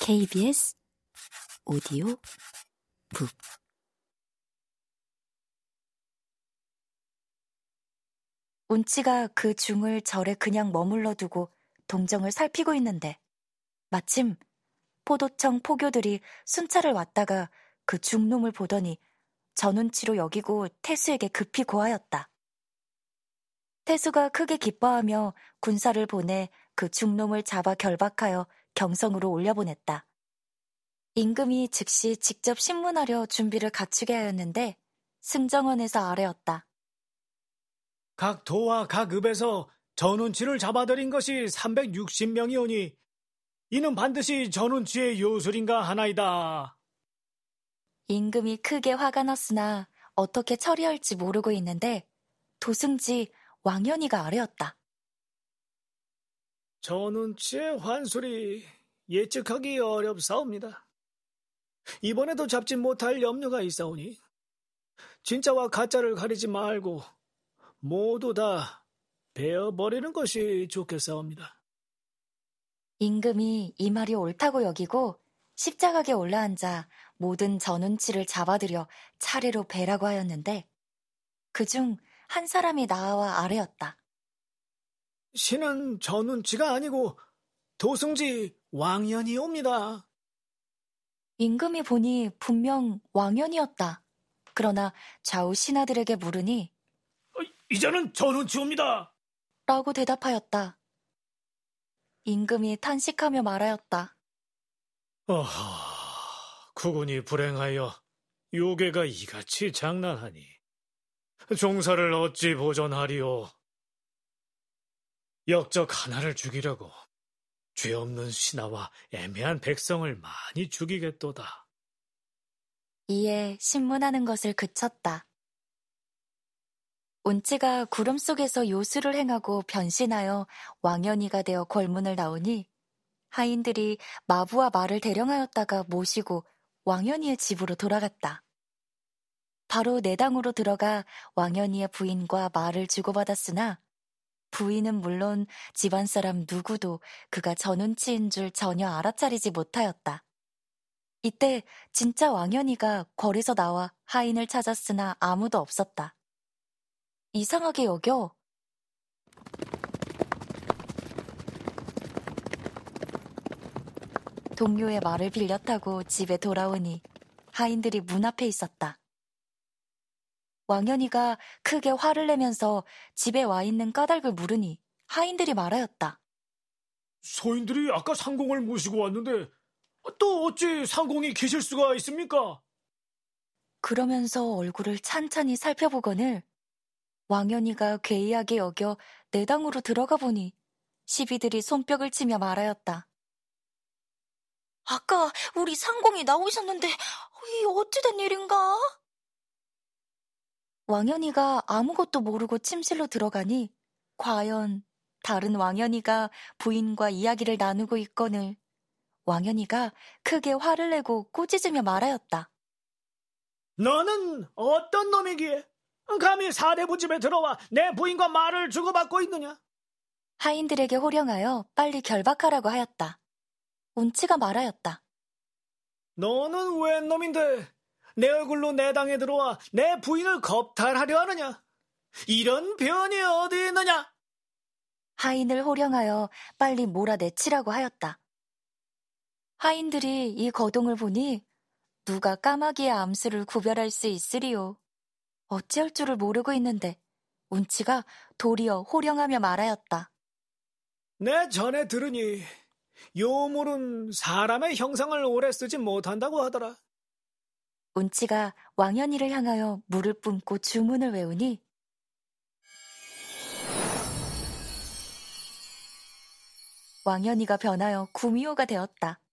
KBS 오디오 북 운치가 그 중을 절에 그냥 머물러 두고 동정을 살피고 있는데 마침 포도청 포교들이 순찰을 왔다가 그 중놈을 보더니 전운치로 여기고 태수에게 급히 고하였다. 태수가 크게 기뻐하며 군사를 보내 그 중놈을 잡아 결박하여 경성으로 올려보냈다. 임금이 즉시 직접 신문하려 준비를 갖추게 하였는데 승정원에서 아뢰었다. 각 도와 각 읍에서 전운치를 잡아들인 것이 360명이오니 이는 반드시 전운치의 요술인가 하나이다. 임금이 크게 화가 났으나 어떻게 처리할지 모르고 있는데 도승지 왕연이가 아뢰었다. 전운치의 환술이 예측하기 어렵사옵니다. 이번에도 잡지 못할 염려가 있사오니 진짜와 가짜를 가리지 말고 모두 다 베어버리는 것이 좋겠사옵니다. 임금이 이 말이 옳다고 여기고 십자가에 올라앉아 모든 전운치를 잡아들여 차례로 베라고 하였는데 그중 한 사람이 나와 아래였다. 신은 전운치가 아니고 도승지 왕연이옵니다. 임금이 보니 분명 왕연이었다. 그러나 좌우 신하들에게 물으니 어, 이제는 전운치옵니다. 라고 대답하였다. 임금이 탄식하며 말하였다. 어하, 국군이 불행하여 요괴가 이같이 장난하니 종사를 어찌 보전하리오. 역적 하나를 죽이려고 죄 없는 신하와 애매한 백성을 많이 죽이겠도다. 이에 신문하는 것을 그쳤다. 온치가 구름 속에서 요술을 행하고 변신하여 왕연이가 되어 골문을 나오니 하인들이 마부와 말을 대령하였다가 모시고 왕연이의 집으로 돌아갔다. 바로 내당으로 들어가 왕연이의 부인과 말을 주고받았으나 부인은 물론 집안 사람 누구도 그가 전운치인 줄 전혀 알아차리지 못하였다. 이때 진짜 왕연이가 거리서 나와 하인을 찾았으나 아무도 없었다. 이상하게 여겨 동료의 말을 빌려 타고 집에 돌아오니 하인들이 문 앞에 있었다. 왕연이가 크게 화를 내면서 집에 와 있는 까닭을 물으니 하인들이 말하였다. 소인들이 아까 상공을 모시고 왔는데 또 어찌 상공이 계실 수가 있습니까? 그러면서 얼굴을 찬찬히 살펴보거늘 왕연이가 괴이하게 여겨 내당으로 들어가 보니 시비들이 손뼉을 치며 말하였다. 아까 우리 상공이 나오셨는데 이 어찌 된 일인가? 왕연이가 아무것도 모르고 침실로 들어가니 과연 다른 왕연이가 부인과 이야기를 나누고 있거늘 왕연이가 크게 화를 내고 꾸짖으며 말하였다. 너는 어떤 놈이기에 감히 사대부 집에 들어와 내 부인과 말을 주고받고 있느냐? 하인들에게 호령하여 빨리 결박하라고 하였다. 운치가 말하였다. 너는 웬 놈인데 내 얼굴로 내 당에 들어와 내 부인을 겁탈하려 하느냐? 이런 변이 어디 있느냐? 하인을 호령하여 빨리 몰아내치라고 하였다. 하인들이 이 거동을 보니 누가 까마귀의 암수를 구별할 수 있으리요. 어찌할 줄을 모르고 있는데 운치가 도리어 호령하며 말하였다. 내 전에 들으니 요물은 사람의 형상을 오래 쓰지 못한다고 하더라. 운치가 왕연이를 향하여 물을 뿜고 주문을 외우니 왕연이가 변하여 구미호가 되었다.